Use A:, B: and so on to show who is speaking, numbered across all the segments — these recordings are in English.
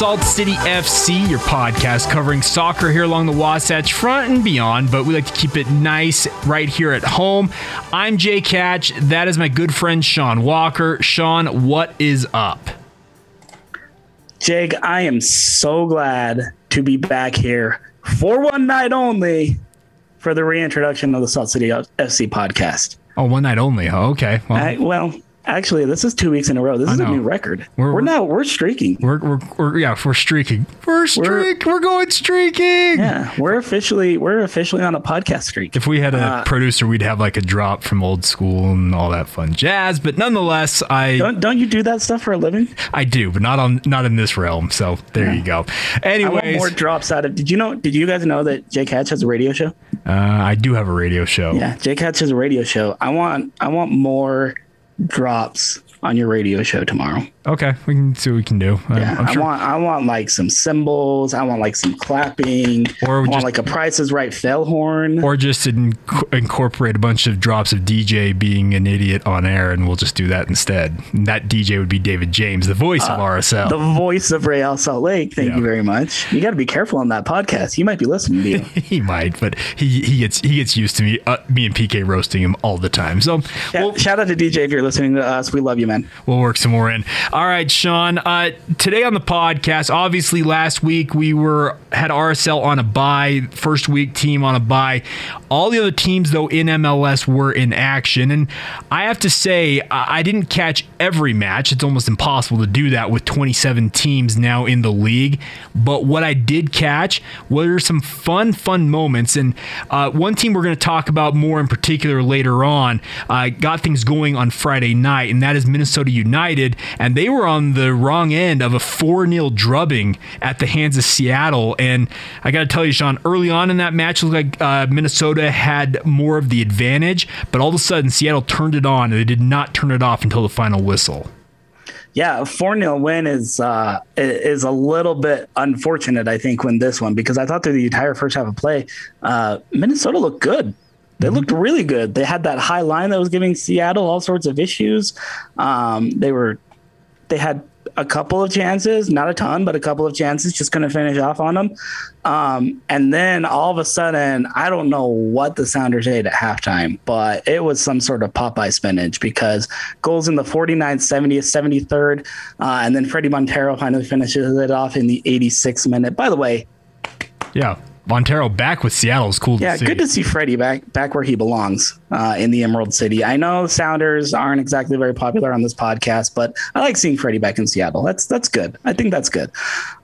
A: Salt City FC, your podcast covering soccer here along the Wasatch Front and beyond, but we like to keep it nice right here at home. I'm Jake Hatch. That is my good friend Sean Walker. Sean, what is up?
B: Jake, I am so glad to be back here for one night only for the reintroduction of the Salt City FC podcast.
A: Oh, one night only. Oh, okay.
B: Well, I, well Actually, this is two weeks in a row. This is a new record. We're, we're now we're streaking.
A: We're, we're, we're yeah we're streaking. We're streak. We're, we're, going streaking.
B: Yeah, we're officially we're officially on a podcast streak.
A: If we had a uh, producer, we'd have like a drop from old school and all that fun jazz. But nonetheless, I
B: don't don't you do that stuff for a living?
A: I do, but not on not in this realm. So there yeah. you go. Anyway,
B: more drops out of. Did you know? Did you guys know that Jake Hatch has a radio show?
A: Uh, I do have a radio show.
B: Yeah, Jake Hatch has a radio show. I want I want more drops on your radio show tomorrow.
A: Okay, we can see what we can do.
B: Yeah, sure. I want I want like some cymbals. I want like some clapping. Or I just, want like a Price is Right fell horn.
A: Or just in, incorporate a bunch of drops of DJ being an idiot on air, and we'll just do that instead. And that DJ would be David James, the voice uh, of RSL,
B: the voice of Real Salt Lake. Thank yeah. you very much. You got to be careful on that podcast. He might be listening to you.
A: he might, but he he gets he gets used to me uh, me and PK roasting him all the time. So
B: yeah, well, shout out to DJ if you're listening to us. We love you, man.
A: We'll work some more in. All right, Sean. Uh, today on the podcast, obviously last week we were had RSL on a buy, first week team on a buy. All the other teams though in MLS were in action, and I have to say I didn't catch every match. It's almost impossible to do that with 27 teams now in the league. But what I did catch were some fun, fun moments, and uh, one team we're going to talk about more in particular later on uh, got things going on Friday night, and that is Minnesota United, and they were on the wrong end of a 4 0 drubbing at the hands of Seattle. And I got to tell you, Sean, early on in that match, it looked like uh, Minnesota had more of the advantage, but all of a sudden, Seattle turned it on and they did not turn it off until the final whistle.
B: Yeah, a 4 0 win is uh, is a little bit unfortunate, I think, when this one, because I thought through the entire first half of play, uh, Minnesota looked good. They mm-hmm. looked really good. They had that high line that was giving Seattle all sorts of issues. Um, they were, they had a couple of chances, not a ton, but a couple of chances, just couldn't finish off on them. Um, and then all of a sudden, I don't know what the Sounders ate at halftime, but it was some sort of Popeye spinach because goals in the 49th, 70th, 73rd, uh, and then Fredy Montero finally finishes it off in the 86th minute. By the way,
A: yeah, Montero back with Seattle is cool.
B: Yeah,
A: to
B: good to see Fredy back back where he belongs uh, in the Emerald City. I know Sounders aren't exactly very popular on this podcast, but I like seeing Fredy back in Seattle. That's that's good. I think that's good.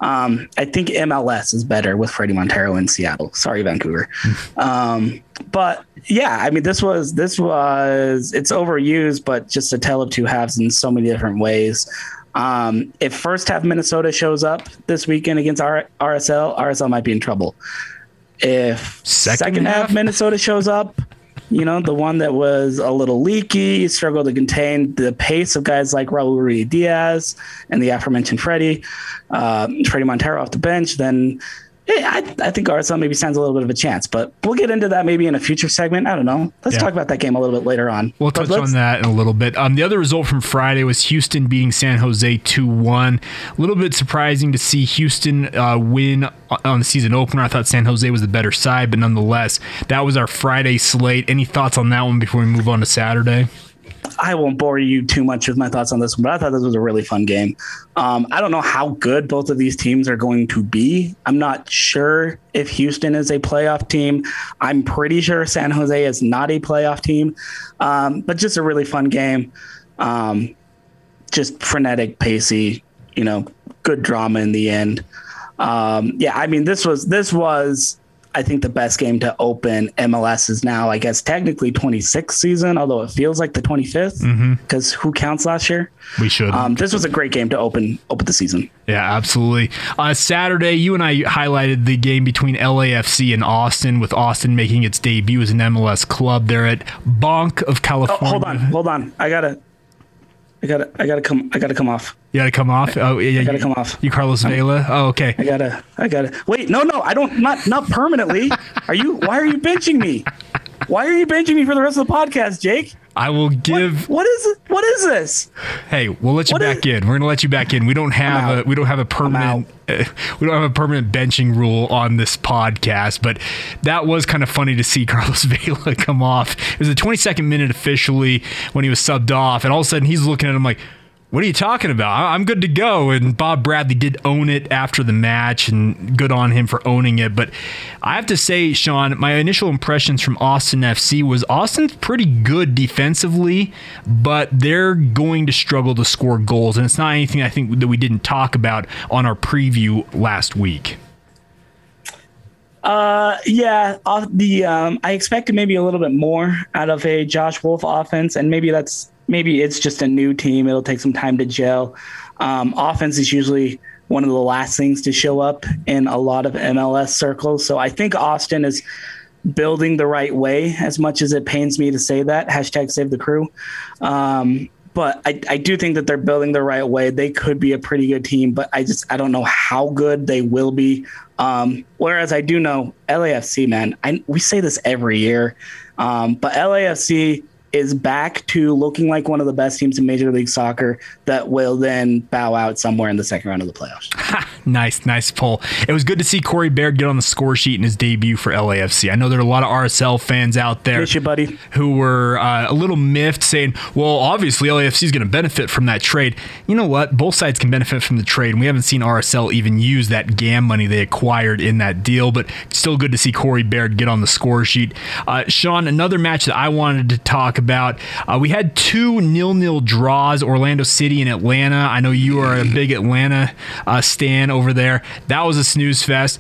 B: Um, I think MLS is better with Fredy Montero in Seattle. Sorry, Vancouver. um, but yeah, I mean, this was this was it's overused, but just a tale of two halves in so many different ways. Um, if first half Minnesota shows up this weekend against R- RSL, RSL might be in trouble. If second, second half? Minnesota shows up, you know, the one that was a little leaky, struggled to contain the pace of guys like Raul Ruidíaz and the aforementioned Fredy, uh, Fredy Montero off the bench, then I, I think RSL maybe stands a little bit of a chance, but we'll get into that maybe in a future segment. I don't know. Let's yeah. talk about that game a little bit later on.
A: We'll but touch on that in a little bit. Um, the other result from Friday was Houston beating San Jose 2 1. A little bit surprising to see Houston uh, win on the season opener. I thought San Jose was the better side, but nonetheless, that was our Friday slate. Any thoughts on that one before we move on to Saturday?
B: I won't bore you too much with my thoughts on this one, but I thought this was a really fun game. Um, I don't know how good both of these teams are going to be. I'm not sure if Houston is a playoff team. I'm pretty sure San Jose is not a playoff team, um, but just a really fun game. Um, just frenetic, pacey, you know, good drama in the end. Um, yeah, I mean, this was this was I think the best game to open MLS is now, I guess, technically 26th season, although it feels like the 25th because mm-hmm. who counts last year?
A: We should.
B: Um, this was a great game to open open the season.
A: Yeah, absolutely. Uh, Saturday, you and I highlighted the game between LAFC and Austin, with Austin making its debut as an MLS club. They're at Banc of California. Oh,
B: hold on, hold on. I gotta I gotta, I gotta come, I gotta come off.
A: You gotta come off. Oh, yeah,
B: I gotta you, come off.
A: You, Carlos Vela. Oh, okay.
B: I gotta, I gotta. Wait, no, no, I don't. Not, not permanently. are you? Why are you benching me? Why are you benching me for the rest of the podcast, Jake?
A: I will give.
B: What, what is it? What is this?
A: Hey, we'll let you
B: What
A: back in. We're gonna let you back in. We don't have a we don't have a permanent uh, we don't have a permanent benching rule on this podcast, but that was kind of funny to see Carlos Vela come off. It was the 22nd minute officially when he was subbed off, and all of a sudden he's looking at him like. What are you talking about? I'm good to go. And Bob Bradley did own it after the match, and good on him for owning it. But I have to say, Sean, my initial impressions from Austin FC was Austin's pretty good defensively, but they're going to struggle to score goals. And it's not anything I think that we didn't talk about on our preview last week.
B: Uh, yeah, off the um, I expected maybe a little bit more out of a Josh Wolff offense, and maybe that's maybe it's just a new team. It'll take some time to gel. Um, offense is usually one of the last things to show up in a lot of MLS circles, so I think Austin is building the right way. As much as it pains me to say that, hashtag Save the Crew. Um, but I, I do think that they're building the right way. They could be a pretty good team, but I just I don't know how good they will be. Um, whereas I do know LAFC, man. I, we say this every year, um, but LAFC is back to looking like one of the best teams in Major League Soccer that will then bow out somewhere in the second round of the playoffs.
A: Nice, nice pull. It was good to see Corey Baird get on the score sheet in his debut for LAFC. I know there are a lot of RSL fans out there
B: you, buddy.
A: who were uh, a little miffed, saying, "Well, obviously LAFC is going to benefit from that trade." You know what? Both sides can benefit from the trade, and we haven't seen RSL even use that GAM money they acquired in that deal. But still good to see Corey Baird get on the score sheet. Uh, Sean, another match that I wanted to talk about. Uh, we had two nil-nil draws: Orlando City and Atlanta. I know you are a big Atlanta uh, stan over there. That was a snooze fest.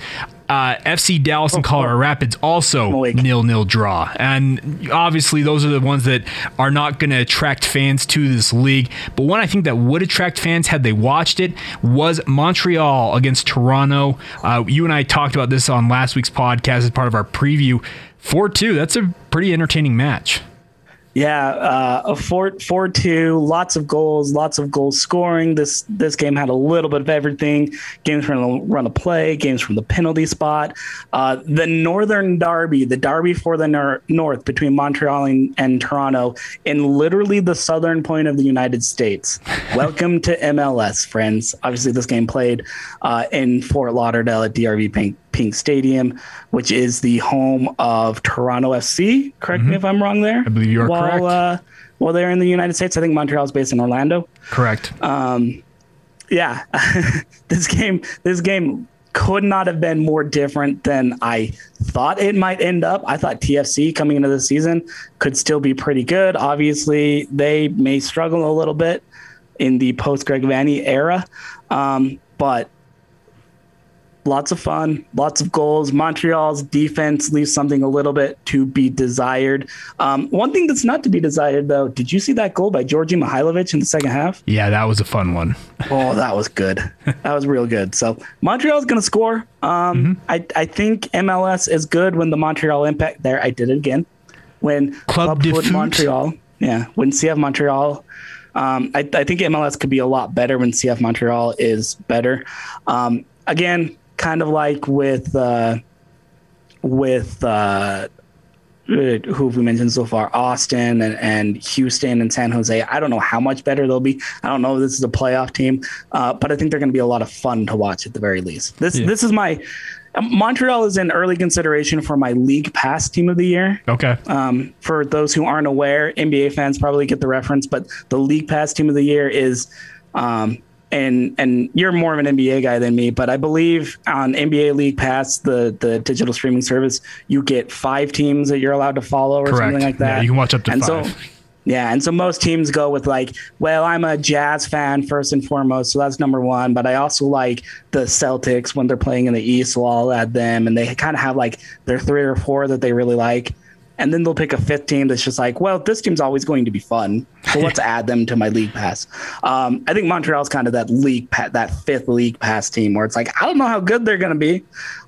A: Uh, FC Dallas and Colorado Rapids also nil nil draw. And obviously, those are the ones that are not going to attract fans to this league. But one I think that would attract fans had they watched it was Montreal against Toronto. Uh, you and I talked about this on last week's podcast as part of our preview. 4 2, that's a pretty entertaining match.
B: Yeah, uh, a four four two, lots of goals, lots of goal scoring. This this game had a little bit of everything. Games from the run of play, games from the penalty spot. Uh, the Northern Derby, the Derby for the nor- North between Montreal and, and Toronto, in literally the southern point of the United States. Welcome to MLS, friends. Obviously, this game played uh, in Fort Lauderdale at DRV PNK. PNK Stadium, which is the home of Toronto FC. Correct me if I'm wrong there.
A: Mm-hmm. I believe you are
B: while,
A: correct.
B: Uh, while they're in the United States, I think Montreal is based in Orlando.
A: Correct.
B: Um, yeah, this game, this game could not have been more different than I thought it might end up. I thought TFC coming into the season could still be pretty good. Obviously, they may struggle a little bit in the post Greg Vanney era, um, but lots of fun, lots of goals. Montreal's defense leaves something a little bit to be desired. Um, one thing that's not to be desired, though, did you see that goal by Djordje Mihailovic in the second half?
A: yeah, that was a fun one.
B: Oh, that was good. that was real good. So Montreal's going to score. Um, I, I think MLS is good when the Montreal Impact. There, I did it again. When
A: Club
B: Foot. Montreal, yeah, when CF Montreal. Um, I, I think MLS could be a lot better when CF Montreal is better. Um, again, kind of like with uh, with uh, who have we mentioned so far? Austin and, and Houston and San Jose. I don't know how much better they'll be. I don't know if this is a playoff team, uh, but I think they're going to be a lot of fun to watch at the very least. This
A: Yeah.
B: this is my Montreal is in early consideration for my league pass team of the year.
A: Okay.
B: Um, for those who aren't aware, NBA fans probably get the reference, but the league pass team of the year is, um, and and you're more of an NBA guy than me, but I believe on NBA League Pass, the the digital streaming service, you get five teams that you're allowed to follow or
A: Correct.
B: something like that.
A: Yeah, you can watch up to
B: and
A: five.
B: So, yeah, and so most teams go with like, well, I'm a Jazz fan first and foremost, so that's number one. But I also like the Celtics when they're playing in the East, so I'll add them, and they kind of have like their three or four that they really like. And then they'll pick a fifth team that's just like, well, this team's always going to be fun, so let's add them to my league pass. Um, I think Montreal's kind of that league, pa- that fifth league pass team where it's like, I don't know how good they're going to be,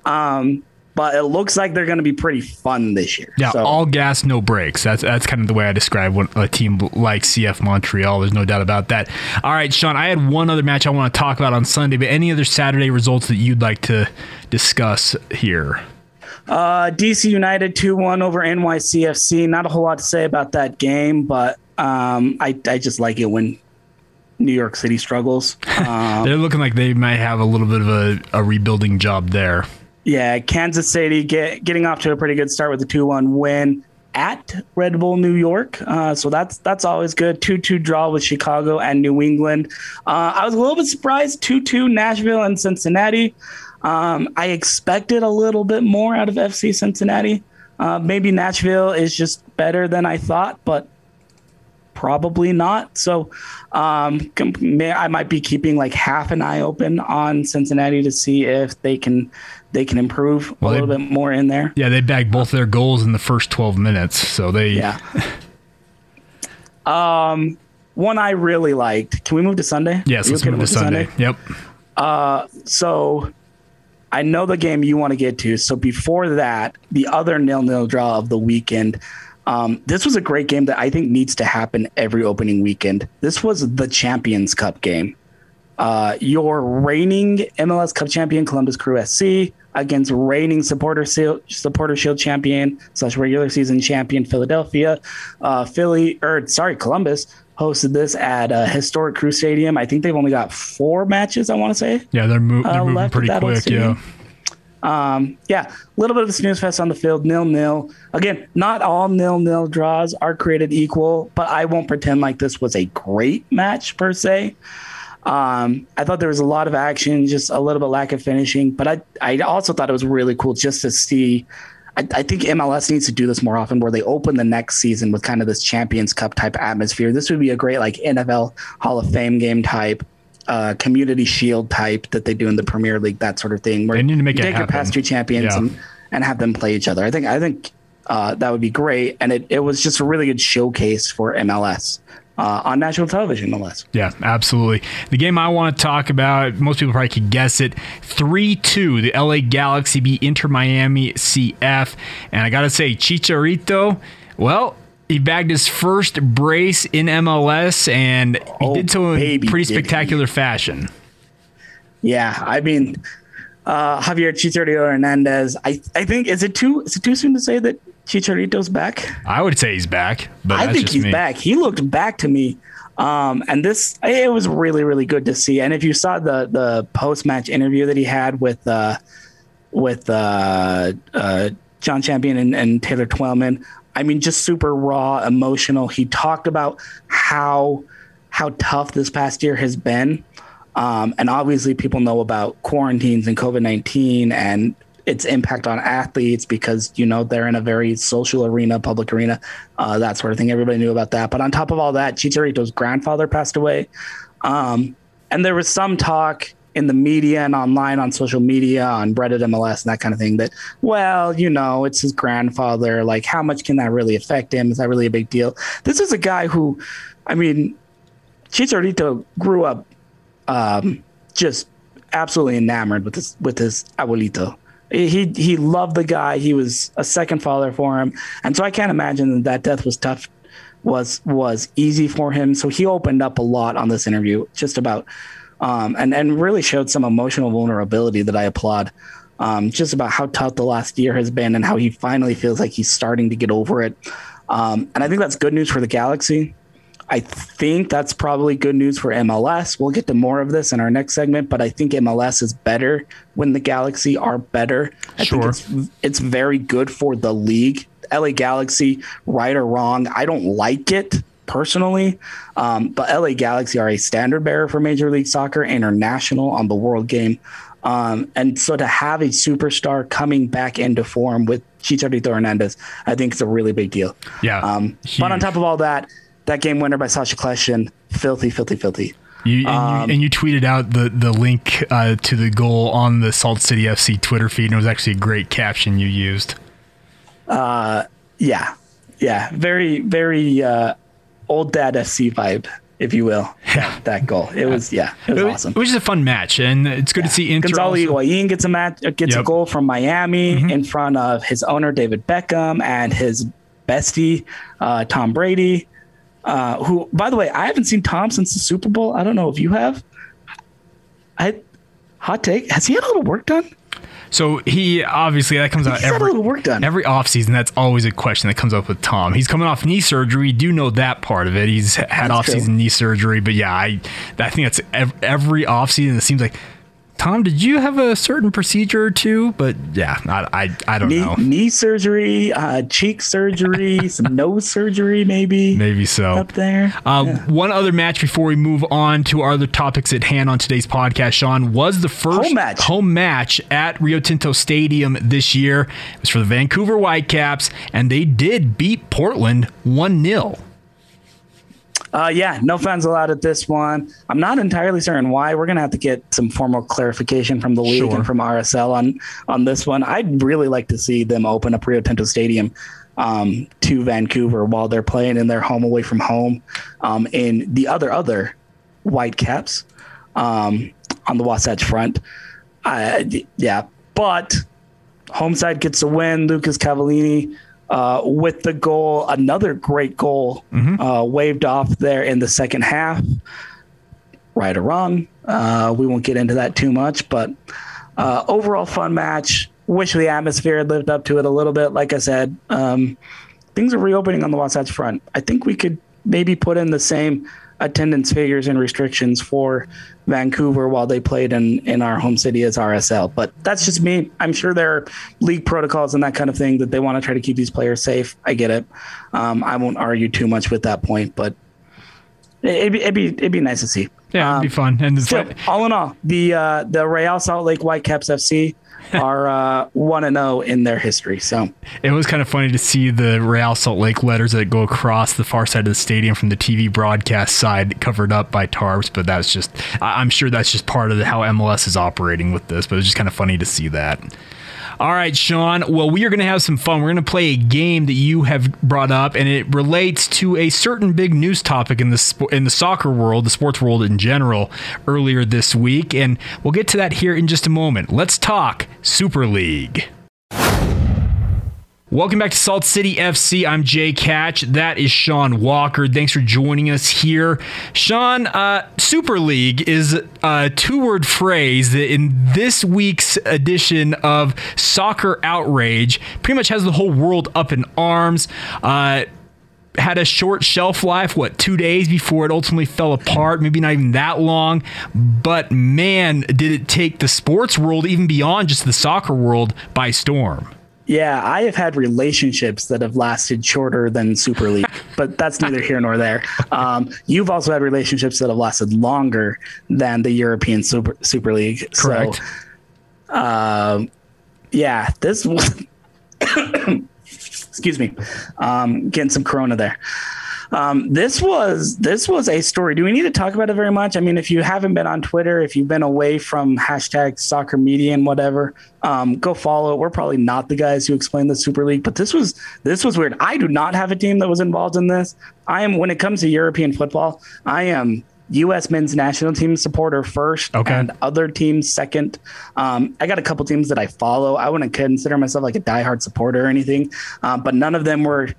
B: um, but it looks like they're going to be pretty fun this year.
A: Yeah,
B: So-
A: all gas, no brakes. That's that's kind of the way I describe what a team like CF Montreal. There's no doubt about that. All right, Sean, I had one other match I want to talk about on Sunday, but any other Saturday results that you'd like to discuss here?
B: Uh, DC United 2 1 over NYCFC. Not a whole lot to say about that game, but um, I, I just like it when New York City struggles. Um,
A: They're looking like they might have a little bit of a, a rebuilding job there.
B: yeah, Kansas City get, getting off to a pretty good start with a 2 1 win at Red Bull New York. Uh, so that's that's always good. 2 2 draw with Chicago and New England. Uh, I was a little bit surprised 2 2 Nashville and Cincinnati. Um, I expected a little bit more out of FC Cincinnati. Uh, maybe Nashville is just better than I thought, but probably not. So um, I might be keeping like half an eye open on Cincinnati to see if they can they can improve
A: Well,
B: a
A: they-
B: little bit more in there.
A: Yeah, they bagged both their goals in the first 12 minutes. So they.
B: Yeah. um, one I really liked. Can we move to Sunday?
A: Yes,
B: you
A: let's move to Sunday. Yep.
B: Uh, So I know the game you want to get to. So before that, the other nil-nil draw of the weekend. Um, this was a great game that I think needs to happen every opening weekend. This was the Champions Cup game. Uh, your reigning MLS Cup champion Columbus Crew SC against reigning supporter shield, supporter shield champion slash regular season champion Philadelphia. Uh, Philly or sorry Columbus hosted this at a historic Crew Stadium. I think they've only got four matches. I want to say.
A: Yeah, they're, mo- they're
B: Uh,
A: moving pretty
B: at that old
A: quick. Yeah.
B: Um, yeah, a little bit of a snooze fest on the field, nil nil. Again, not all nil nil draws are created equal, but I won't pretend like this was a great match per se. Um, I thought there was a lot of action, just a little bit lack of finishing, but I I also thought it was really cool just to see. I, I think MLS needs to do this more often, where they open the next season with kind of this Champions Cup type atmosphere. This would be a great like NFL Hall of Fame game type. Uh, community shield type that they do in the Premier League, that sort of thing. Where
A: They need to make
B: you
A: it
B: take your
A: happen.
B: past two champions
A: Yeah.
B: and, and have them play each other. I think I think uh, that would be great, and it, it was just a really good showcase for MLS uh, on national television, no less.
A: Yeah, absolutely. The game I want to talk about, most people probably could guess it. 3 2, the LA Galaxy beat Inter Miami CF. And I got to say, Chicharito, well, he bagged his first brace in MLS, and he
B: Oh,
A: did so in
B: baby,
A: pretty
B: he.
A: spectacular fashion.
B: Yeah, I mean, uh, Javier Chicharito Hernandez. I I think is it too is it too soon to say that Chicharito's back?
A: I would say he's back, but
B: I think he's
A: me.
B: back. He looked back to me. Um, and this it was really really good to see. And if you saw the the post match interview that he had with uh, with uh, uh, Jon Champion and, and Taylor Twellman, I mean, just super raw, emotional. He talked about how how tough this past year has been. Um, and obviously, people know about quarantines and COVID 19 and its impact on athletes because, you know, they're in a very social arena, public arena, uh, that sort of thing. Everybody knew about that. But on top of all that, Chicharito's grandfather passed away. Um, and there was some talk in the media and online on social media, on Reddit, MLS, and that kind of thing that, well, you know, it's his grandfather. Like, how much can that really affect him? Is that really a big deal? This is a guy who, I mean, Chicharito grew up um, just absolutely enamored with his with his abuelito. He he loved the guy. He was a second father for him, and so I can't imagine that death was tough, was was easy for him. So he opened up a lot on this interview, just about, um, and and really showed some emotional vulnerability that I applaud. Um, just about how tough the last year has been and how he finally feels like he's starting to get over it. Um, and I think that's good news for the Galaxy. I think that's probably good news for MLS. We'll get to more of this in our next segment, but I think MLS is better when the Galaxy are better. I
A: Sure.
B: think it's it's very good for the league. LA Galaxy, right or wrong, I don't like it personally, um, but LA Galaxy are a standard bearer for Major League Soccer, international on the World Game. Um, and so to have a superstar coming back into form with Chicharito Hernandez, I think it's a really big deal.
A: Yeah.
B: Um, but on top of all that, that game winner by Sacha Kljestan, filthy, filthy, filthy.
A: You, and,
B: Um,
A: you, and you tweeted out the, the link uh, to the goal on the Salt City FC Twitter feed, and it was actually a great caption you used.
B: Yeah, yeah, very, very uh, old dad FC vibe, if you will. Yeah. that goal, it was yeah, it was
A: It,
B: awesome.
A: it was just a fun match, and it's good to see Inter.
B: Gonzalo
A: also-
B: Higuain gets a match, uh, gets a
A: Yep. Mm-hmm.
B: goal from Miami in front of his owner David Beckham and his bestie uh, Tom Brady. Uh, who, by the way, I haven't seen Tom since the Super Bowl. I don't know if you have. I hot take. Has he had a little work done?
A: So he obviously that comes out
B: He's got a
A: every
B: work done.
A: every offseason. That's always a question that comes up with Tom. He's coming off knee surgery. You do know that part of it. He's had
B: That's
A: offseason
B: true.
A: knee surgery, but yeah, I I think that's ev- every offseason. It seems like Tom, did you have a certain procedure or two? But yeah, I I, I don't
B: knee,
A: know.
B: knee surgery, uh, cheek surgery, some nose surgery, maybe
A: Maybe so.
B: up there.
A: Uh, One other match before we move on to our other topics at hand on today's podcast, Sean, was the first
B: Home match.
A: home match at Rio Tinto Stadium this year. It was for the Vancouver Whitecaps, and they did beat Portland 1 0.
B: Uh, yeah, no fans allowed at this one. I'm not entirely certain why. We're gonna have to get some formal clarification from the league
A: Sure.
B: and from RSL on on this one. I'd really like to see them open up Rio Tinto Stadium um, to Vancouver while they're playing in their home away from home. Um, in the other other Whitecaps um, on the Wasatch front. I, yeah, but home side gets a win. Lucas Cavallini uh, with the goal, another great goal uh, waved off there in the second half. Right or wrong, uh, we won't get into that too much, but uh, overall fun match. Wish the atmosphere had lived up to it a little bit. Like I said, um, things are reopening on the Wasatch front. I think we could maybe put in the same attendance figures and restrictions for Vancouver while they played in, in our home city as RSL. But that's just me. I'm sure there are league protocols and that kind of thing that they want to try to keep these players safe. I get it. Um, I won't argue too much with that point, but it- it'd be, it'd be, it'd be nice to see.
A: Yeah, it'd be fun. And the
B: Still, all in all, the uh, the Real Salt Lake Whitecaps FC are uh, one and zero in their history. So
A: It was kind of funny to see the Real Salt Lake letters that go across the far side of the stadium from the TV broadcast side covered up by tarps, but that's just, I- I'm sure that's just part of the, how MLS is operating with this, but it's just kind of funny to see that. All right, Sean. Well, we are going to have some fun. We're going to play a game that you have brought up, and it relates to a certain big news topic in the sp- in the soccer world, the sports world in general, earlier this week, and we'll get to that here in just a moment. Let's talk Super League. Welcome back to Salt City FC. I'm Jake Hatch. That is Sean Walker. Thanks for joining us here. Sean, uh, Super League is a two word phrase that in this week's edition of Soccer Outrage pretty much has the whole world up in arms. Uh, had a short shelf life, what, two days before it ultimately fell apart? Maybe not even that long. But man, did it take the sports world, even beyond just the soccer world, by storm.
B: Yeah, I have had relationships that have lasted shorter than Super League, but that's neither here nor there. Um, you've also had relationships that have lasted longer than the European Super Super League.
A: Correct.
B: So, um, yeah, this was. excuse me, um, getting some Corona there. Um, this was this was a story. Do we need to talk about it very much? I mean, if you haven't been on Twitter, if you've been away from hashtag soccer media and whatever, um, go follow. We're probably not the guys who explain the Super League, but this was this was weird. I do not have a team that was involved in this. I am when it comes to European football, I am U.S. men's national team supporter first,
A: Okay.
B: and other teams second. Um, I got a couple teams that I follow. I wouldn't consider myself like a diehard supporter or anything, um, but none of them were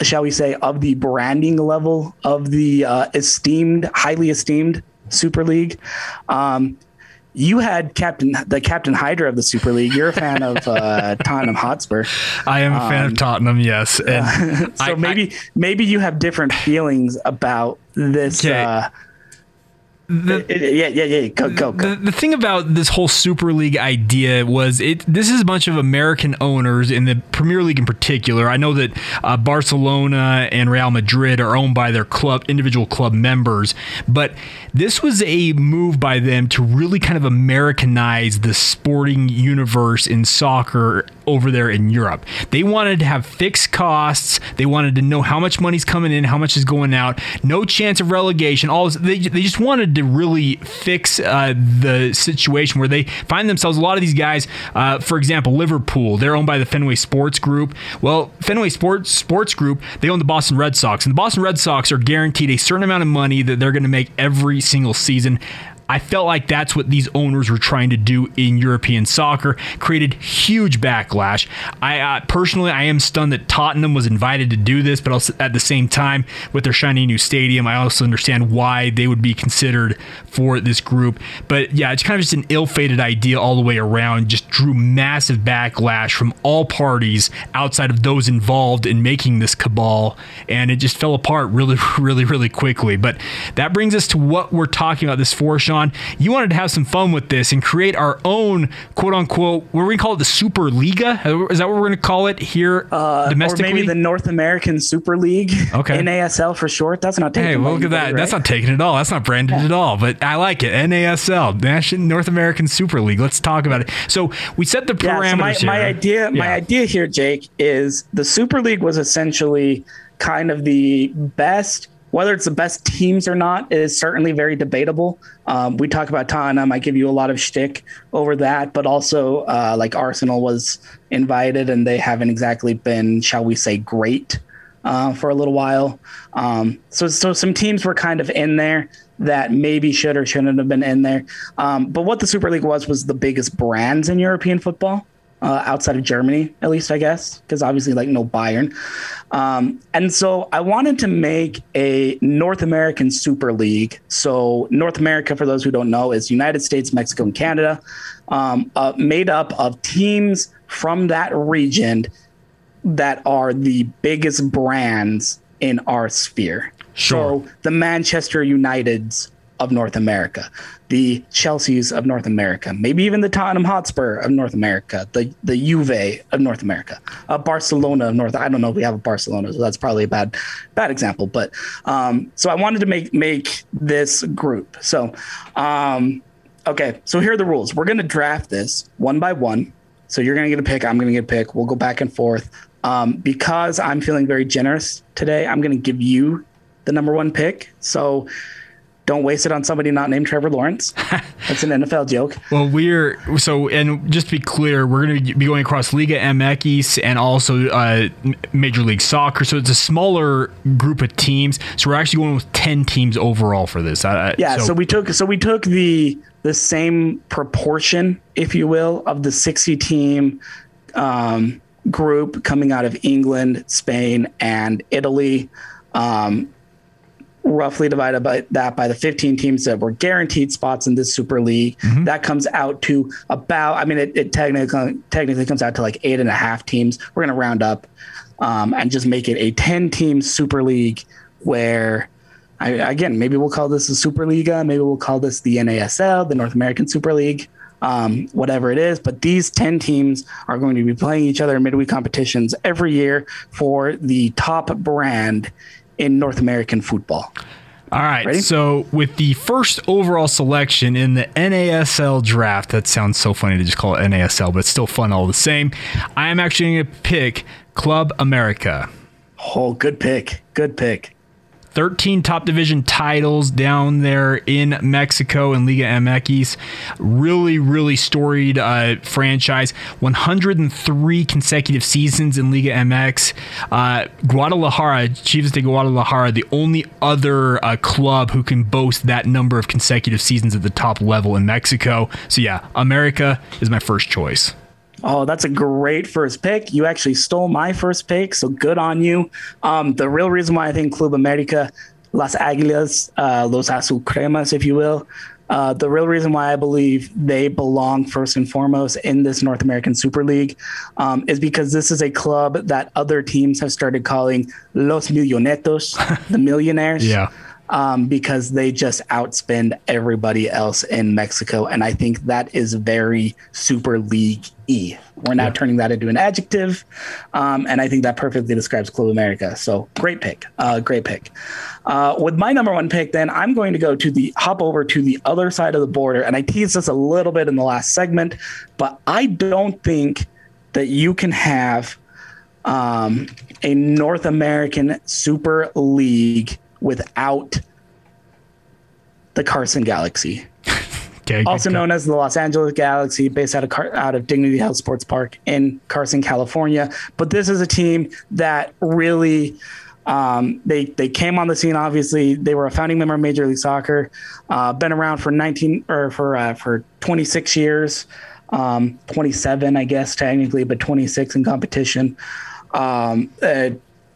B: shall we say, of the branding level of the uh, esteemed, highly esteemed Super League. Um, you had Captain, the Captain Hydra of the Super League. You're a fan of uh, Tottenham Hotspur,
A: I am a fan of Tottenham, yes. And
B: so
A: I-
B: maybe maybe you have different feelings about this.
A: Okay.
B: Uh,
A: the,
B: yeah, yeah, yeah. Go, go, go.
A: the, the thing about this whole Super League idea was it. This is a bunch of American owners in the Premier League in particular. I know that uh, Barcelona and Real Madrid are owned by their club, individual club members, but this was a move by them to really kind of Americanize the sporting universe in soccer over there in Europe. They wanted to have fixed costs. They wanted to know how much money's coming in, how much is going out. No chance of relegation. All this, they they just wanted to really fix uh, the situation where they find themselves. A lot of these guys, uh, for example, Liverpool, they're owned by the Fenway Sports Group. Well, Fenway Sports Sports Group, they own the Boston Red Sox, and the Boston Red Sox are guaranteed a certain amount of money that they're going to make every single season. I felt like that's what these owners were trying to do in European soccer. Created huge backlash. I uh, personally, I am stunned that Tottenham was invited to do this, but also at the same time, with their shiny new stadium, I also understand why they would be considered for this group. But yeah, it's kind of just an ill-fated idea all the way around. Just drew massive backlash from all parties outside of those involved in making this cabal, and it just fell apart really, really, really quickly. But that brings us to what we're talking about this for, Sean. You wanted to have some fun with this and create our own quote unquote, we're going to call it the Super Liga. Is that what we're going to call it here uh, domestically?
B: Or maybe the North American Super League.
A: Okay.
B: NASL for short. That's not taking
A: Hey, well, look at that. Right? That's not taking it all. That's not branded yeah. at all, but I like it. NASL, National North American Super League. Let's talk about it. So we set the parameters
B: yeah, so my, my idea, yeah. my idea here, Jake, is the Super League was essentially kind of the best whether it's the best teams or not is certainly very debatable. Um, we talk about Tottenham. I give you a lot of shtick over that, but also uh, like Arsenal was invited and they haven't exactly been, shall we say, great uh, for a little while. Um, so, so some teams were kind of in there that maybe should or shouldn't have been in there. Um, but what the Super League was was the biggest brands in European football uh, outside of Germany, at least I guess, because obviously like no Bayern. Um, and so I wanted to make a North American Super League. So North America, for those who don't know, is United States, Mexico, and Canada, um, uh, made up of teams from that region that are the biggest brands in our sphere.
A: Sure.
B: So the Manchester Uniteds of North America, the Chelsea's of North America, maybe even the Tottenham Hotspur of North America, the the Juve of North America, a Barcelona of North. I don't know if we have a Barcelona, so that's probably a bad bad example. But um, so I wanted to make make this group. So um, okay, so here are the rules. We're gonna draft this one by one. So you're gonna get a pick. I'm gonna get a pick. We'll go back and forth. Um, because I'm feeling very generous today, I'm going to give you the number one pick. So don't waste it on somebody not named Trevor Lawrence. That's an NFL joke.
A: Well, we're so, and just to be clear, we're going to be going across Liga MX and also uh, Major League Soccer. So it's a smaller group of teams. So we're actually going with ten teams overall for this.
B: Uh, yeah. So, so we took so we took the the same proportion, if you will, of the sixty team. Um, group coming out of England, Spain, and Italy. Um, roughly divided by that by the 15 teams that were guaranteed spots in this super league mm-hmm. that comes out to about i mean it, it, technically technically comes out to like eight and a half teams we're going to round up um, and just make it a 10 team super league where I, again maybe we'll call this the superliga maybe we'll call this the nasl the north american super league um, whatever it is. But these 10 teams are going to be playing each other in midweek competitions every year for the top brand in North American football.
A: All right. Ready? So, with the first overall selection in the NASL draft, that sounds so funny to just call it NASL, but it's still fun all the same. I am actually going to pick Club America.
B: Oh, good pick. Good pick.
A: 13 top division titles down there in Mexico and Liga MX. Really, really storied uh, franchise. 103 consecutive seasons in Liga MX. Uh, Guadalajara, Chivas de Guadalajara, the only other uh, club who can boast that number of consecutive seasons at the top level in Mexico. So, yeah, America is my first choice.
B: Oh, that's a great first pick. You actually stole my first pick, so good on you. Um, the real reason why I think Club America, Las Águilas, uh, Los Azul Cremas, if you will, uh, the real reason why I believe they belong first and foremost in this North American Super League um, is because this is a club that other teams have started calling Los Millonetos, the millionaires.
A: Yeah
B: um, because they just outspend everybody else in Mexico. And I think that is very Super League E. We're now yeah. turning that into an adjective. Um, and I think that perfectly describes Club America. So great pick. Uh, great pick. Uh, with my number one pick, then I'm going to go to the hop over to the other side of the border. And I teased this a little bit in the last segment, but I don't think that you can have um, a North American Super League without the Carson Galaxy. okay, also known as the Los Angeles Galaxy, based out of Car- out of Dignity Health Sports Park in Carson, California. But this is a team that really Um, they they came on the scene. Obviously, they were a founding member of Major League Soccer. Uh, been around for 19 or for uh, for 26 years, um, 27 I guess technically, but 26 in competition. Um, uh,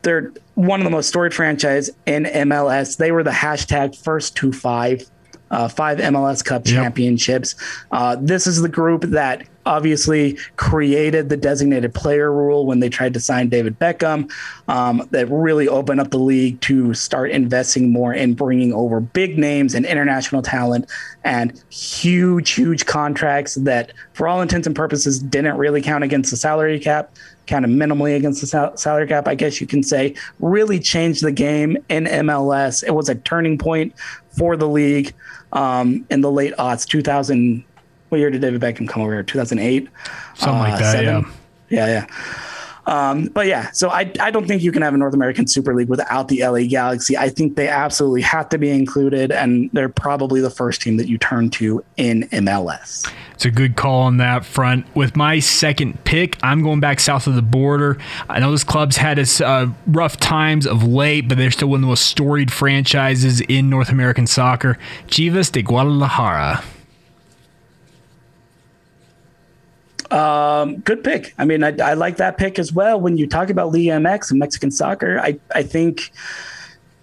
B: they're one of the most storied franchise in MLS. They were the hashtag first to five uh, five MLS Cup yep. championships. Uh, this is the group that obviously created the designated player rule when they tried to sign David Beckham. Um, that really opened up the league to start investing more in bringing over big names and international talent and huge, huge contracts that, for all intents and purposes, didn't really count against the salary cap kind of minimally against the sal- salary cap, I guess you can say, really changed the game in MLS. It was a turning point for the league um, in the late aughts, 2000. What year did David Beckham come over here? 2008?
A: Something uh, like that, seven?
B: yeah. Yeah, yeah. Um, but yeah, so I, I don't think you can have a North American Super League without the LA Galaxy. I think they absolutely have to be included, and they're probably the first team that you turn to in MLS.
A: It's a good call on that front. With my second pick, I'm going back south of the border. I know this club's had its uh, rough times of late, but they're still one of the most storied franchises in North American soccer. Chivas de Guadalajara.
B: Um, good pick. I mean, I, I, like that pick as well. When you talk about Liga MX and Mexican soccer, I, I think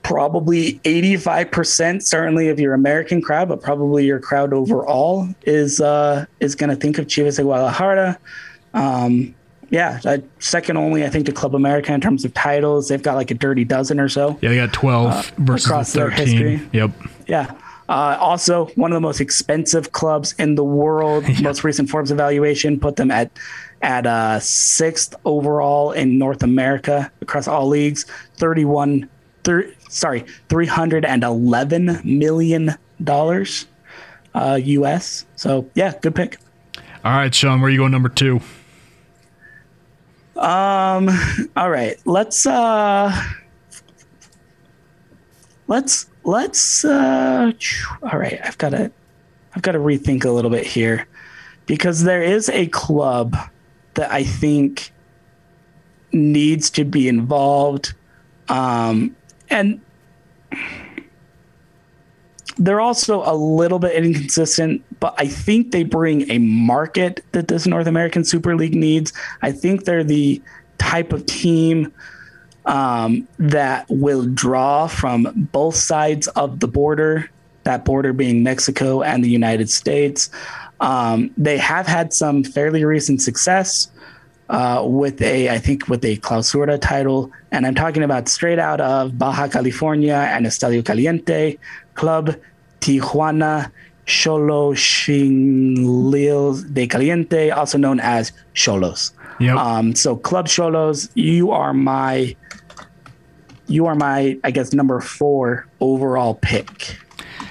B: probably 85% certainly of your American crowd, but probably your crowd overall is uh, is going to think of Chivas de Guadalajara. Um, yeah, second only, I think, to Club America in terms of titles. They've got like a dirty dozen or so.
A: Yeah, they got 12 uh, versus across 13. their history. Yep.
B: Yeah. Uh, also, one of the most expensive clubs in the world. Yeah. Most recent Forbes evaluation put them at at uh, sixth overall in North America across all leagues. Thirty-one, thir- sorry, three hundred and eleven million dollars uh, U.S. So yeah, good pick.
A: All right, Sean, where are you going number two?
B: Um. All right. Let's. Uh. Let's let's uh all right i've got to i've got to rethink a little bit here. Because there is a club that i think needs to be involved um and they're also a little bit inconsistent but i think they bring a market that this north american super league needs. I think they're the type of team um, that will draw from both sides of the border, that border being Mexico and the United States. Um, they have had some fairly recent success uh, with a, I think, with a Clausura title. And I'm talking about straight out of Baja California and Estadio Caliente, Club Tijuana Cholo Xolotzintlil de Caliente, also known as Xolos. Yep. Um, so Club Xolos, you are my you are my, I guess, number four overall pick.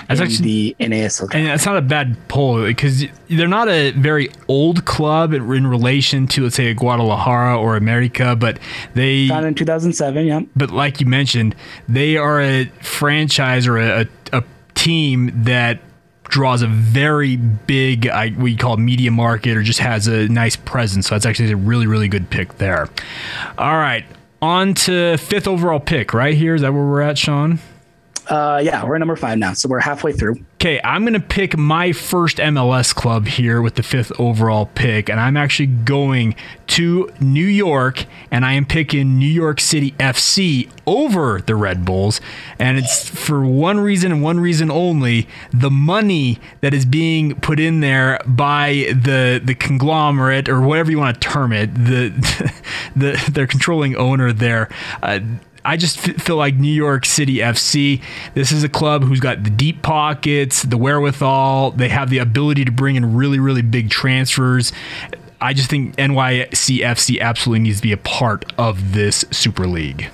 B: That's actually the NASL.
A: And that's not a bad poll because they're not a very old club in, in relation to, let's say, a Guadalajara or America, but they
B: founded in 2007. Yeah.
A: But like you mentioned, they are a franchise or a, a, a team that draws a very big, I, we call media market, or just has a nice presence. So that's actually a really, really good pick there. All right on to fifth overall pick, right here. Is that where we're at, Sean?
B: Uh, yeah, we're at number five now, so we're halfway through.
A: Okay, I'm going to pick my first MLS club here with the fifth overall pick, and I'm actually going to New York, and I am picking New York City FC over the Red Bulls. And it's for one reason and one reason only the money that is being put in there by the, the conglomerate, or whatever you want to term it, the, the, their controlling owner there. Uh, I just feel like New York City FC. This is a club who's got the deep pockets, the wherewithal. They have the ability to bring in really, really big transfers. I just think NYCFC absolutely needs to be a part of this Super League.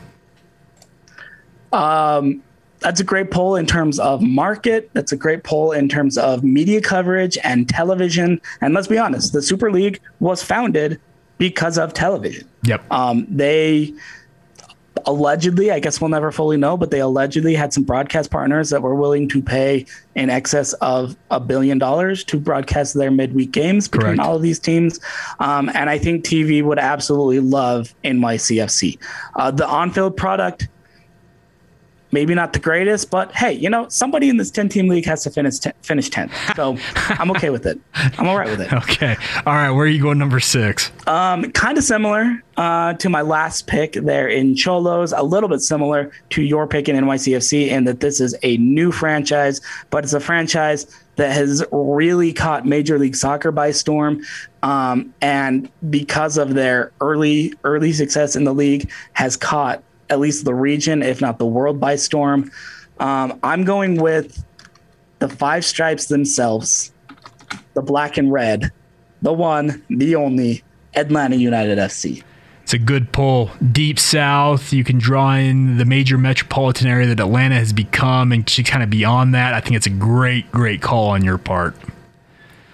B: Um, that's a great poll in terms of market. That's a great poll in terms of media coverage and television. And let's be honest, the Super League was founded because of television.
A: Yep.
B: Um, they allegedly, I guess we'll never fully know, but they allegedly had some broadcast partners that were willing to pay in excess of a billion dollars to broadcast their midweek games between Correct. all of these teams. Um, and I think TV would absolutely love NYCFC. Uh, the on field product maybe not the greatest, but hey, you know, somebody in this 10 team league has to finish t- finish 10th. So I'm okay with it. I'm all right with it.
A: Okay. All right. Where are you going number six?
B: Um, kind of similar uh, to my last pick there in Xolos, a little bit similar to your pick in NYCFC, in that this is a new franchise, but it's a franchise that has really caught Major League Soccer by storm. Um, and because of their early early success in the league, has caught at least the region, if not the world, by storm. Um, I'm going with the Five Stripes themselves, the black and red, the one, the only Atlanta United FC.
A: It's a good pull. Deep south, you can draw in the major metropolitan area that Atlanta has become and kind of beyond that. I think it's a great, great call on your part.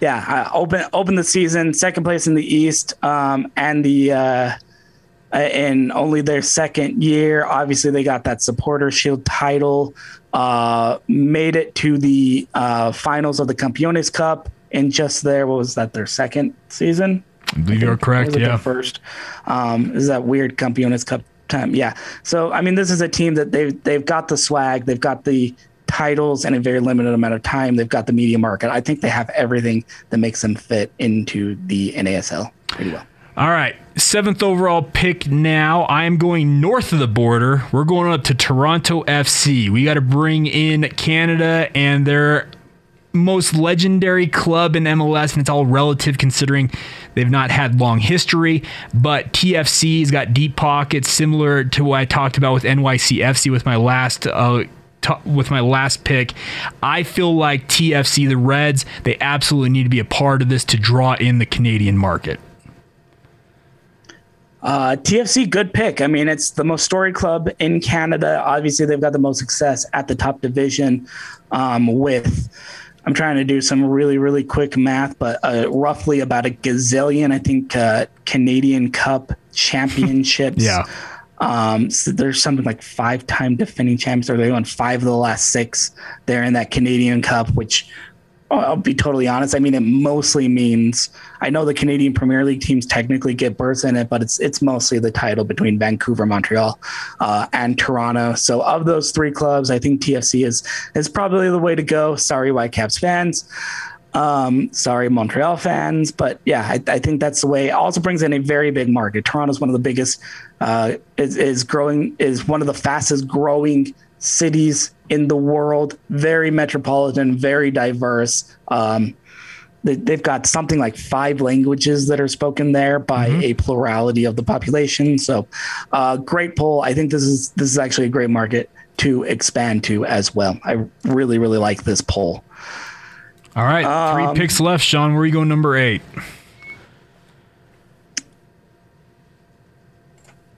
B: Yeah, uh, open open the season, second place in the East, um, and the uh, in only their second year. Obviously, they got that supporter shield title, uh, made it to the uh, finals of the Campeones Cup in just there what was that their second season?
A: I believe you're correct. Yeah,
B: first. Um, is that weird Campeones Cup time? Yeah. So I mean, this is a team that they've they've got the swag, they've got the titles in a very limited amount of time. They've got the media market. I think they have everything that makes them fit into the NASL pretty well.
A: All right, seventh overall pick now. I am going north of the border. We're going up to Toronto FC. We got to bring in Canada and their most legendary club in MLS, and it's all relative considering they've not had long history. But TFC's got deep pockets, similar to what I talked about with NYCFC with my last. Uh, with my last pick. I feel like TFC, the Reds, they absolutely need to be a part of this to draw in the Canadian market.
B: Uh, TFC, good pick. I mean, it's the most storied club in Canada. Obviously, they've got the most success at the top division um, with. I'm trying to do some really, really quick math, but uh, roughly about a gazillion, I think, uh, Canadian Cup championships.
A: yeah.
B: Um, so there's something like five time defending champions, or they won five of the last six. They're in that Canadian Cup, which I'll be totally honest. I mean, it mostly means I know the Canadian Premier League teams technically get berths in it, but it's it's mostly the title between Vancouver, Montreal, uh, and Toronto. So of those three clubs, I think TFC is is probably the way to go. Sorry, Whitecaps fans. Um, sorry, Montreal fans, but yeah, I, I, think that's the way. It also brings in a very big market. Toronto's one of the biggest, uh, is, is growing, is one of the fastest growing cities in the world, very metropolitan, very diverse. Um, they, have got something like five languages that are spoken there by mm-hmm. a plurality of the population. So, uh, great poll. I think this is this is actually a great market to expand to as well. I really really like this poll.
A: All right, three um, picks left. Sean, where are you going? Number eight.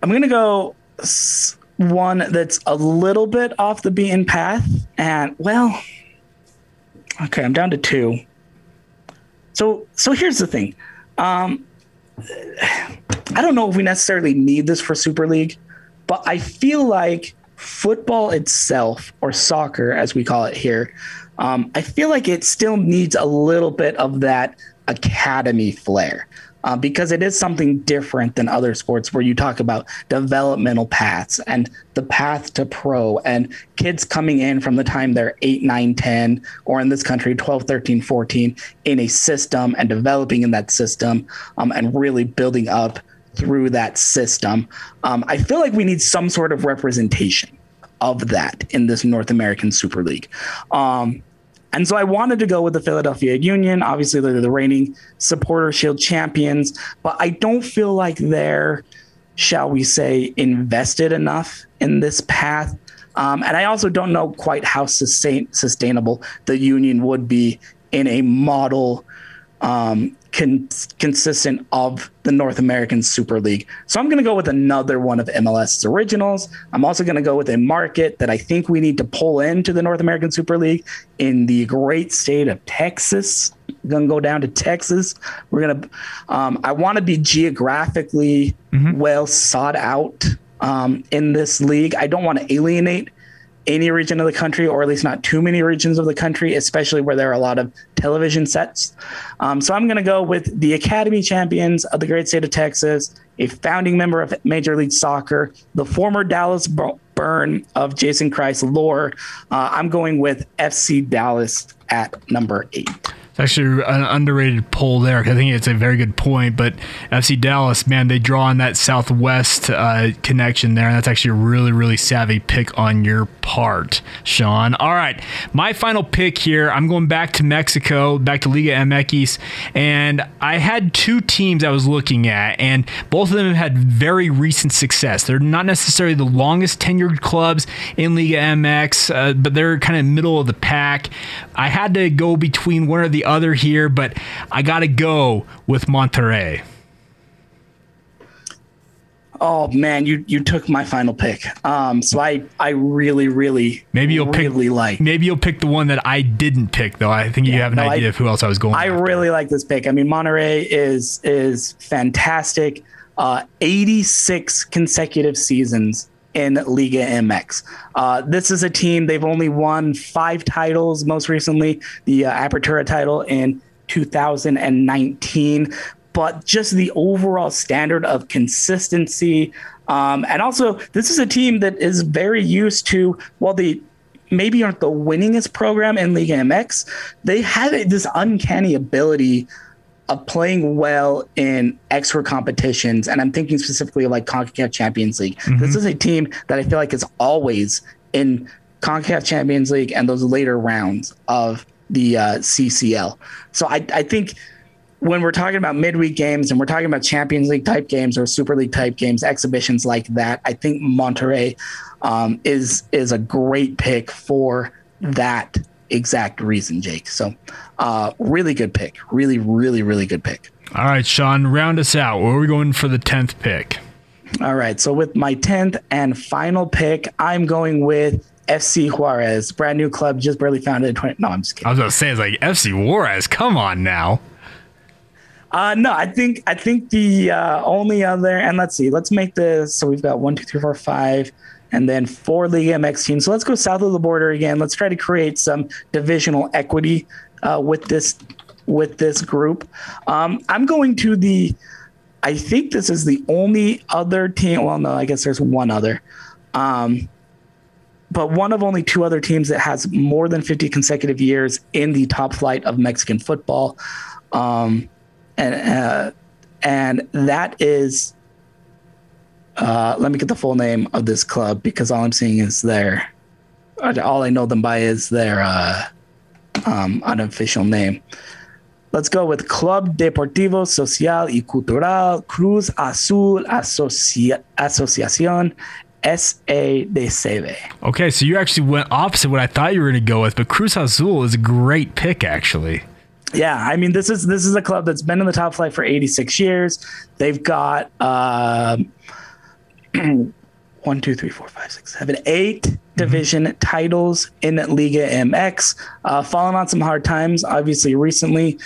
B: I'm gonna go one that's a little bit off the beaten path. And well, okay, I'm down to two. So so here's the thing. Um, I don't know if we necessarily need this for Super League, but I feel like football itself, or soccer as we call it here, um, I feel like it still needs a little bit of that academy flair uh, because it is something different than other sports where you talk about developmental paths and the path to pro and kids coming in from the time they're 8 9 10 or in this country 12 13 14 in a system and developing in that system um, and really building up through that system. Um, i feel like we need some sort of representation of that in this north american super league. Um, and so I wanted to go with the Philadelphia Union. Obviously, they're the reigning supporter shield champions, but I don't feel like they're, shall we say, invested enough in this path. Um, and I also don't know quite how sustain- sustainable the union would be in a model um, con- consistent of the North American Super League. So I'm going to go with another one of MLS's originals. I'm also going to go with a market that I think we need to pull into the North American Super League in the great state of Texas. I'm going to go down to Texas. We're going to, um, I want to be geographically mm-hmm. well sought out um, in this league. I don't want to alienate any region of the country, or at least not too many regions of the country, especially where there are a lot of television sets. Um, so I'm going to go with the Academy champions of the great state of Texas, a founding member of Major League Soccer, the former Dallas burn of Jason Kreis lore, uh, I'm going with FC Dallas at number eight.
A: It's actually an underrated poll there. I think it's a very good point. But FC Dallas, man, they draw on that Southwest uh, connection there. And that's actually a really, really savvy pick on your part, Sean. All right. My final pick here, I'm going back to Mexico, back to Liga MX. And I had two teams I was looking at, and both of them had very recent success. They're not necessarily the longest tenured clubs in Liga MX, uh, but they're kind of middle of the pack. I had to go between one or the other here, but I got to go with Monterrey.
B: Oh man, you you took my final pick. Um, so I I really really
A: maybe you'll
B: really
A: pick
B: like
A: maybe you'll pick the one that I didn't pick though. I think you have an
B: no,
A: idea
B: I-
A: of who else I was going.
B: I
A: after.
B: really like this pick. I mean, Monterrey is is fantastic. Uh, 86 consecutive seasons in Liga MX. Uh, this is a team they've only won five titles. Most recently, the uh, Apertura title in 2019. But just the overall standard of consistency, um, and also this is a team that is very used to while they maybe aren't the winningest program in Liga MX, they have this uncanny ability of playing well in extra competitions. And I'm thinking specifically of like CONCACAF Champions League. This is a team that I feel like is always in CONCACAF Champions League and those later rounds of the uh, CCL. So I, I think when we're talking about midweek games and we're talking about Champions League type games or Super League type games, exhibitions like that, I think Monterrey um, is is a great pick for that exact reason, Jake. So, uh, really good pick. Really, really, really good pick.
A: All right, Sean, round us out. Where are we going for the tenth pick?
B: All right. So with my tenth and final pick, I'm going with FC Juarez, brand new club, just barely founded 20. No, I'm just kidding.
A: I was going to say it's like FC Juarez. Come on now.
B: Uh, no, I think I think the uh, only other and let's see, let's make this so we've got one, two, three, four, five, and then four Liga MX teams. So let's go south of the border again. Let's try to create some divisional equity uh, with this with this group. Um, I'm going to the. I think this is the only other team. Well, no, I guess there's one other. Um, but one of only two other teams that has more than 50 consecutive years in the top flight of Mexican football. Um, and uh, and that is uh, let me get the full name of this club because all I'm seeing is their all I know them by is their uh, um, unofficial name. Let's go with Club Deportivo Social y Cultural Cruz Azul Asocia- Asociación SADCB.
A: Okay, so you actually went opposite what I thought you were going to go with, but Cruz Azul is a great pick, actually.
B: Yeah, I mean this is this is a club that's been in the top flight for 86 years. They've got um, one, two, three, four, five, six, seven, eight division titles in Liga MX. Uh, fallen on some hard times, obviously recently,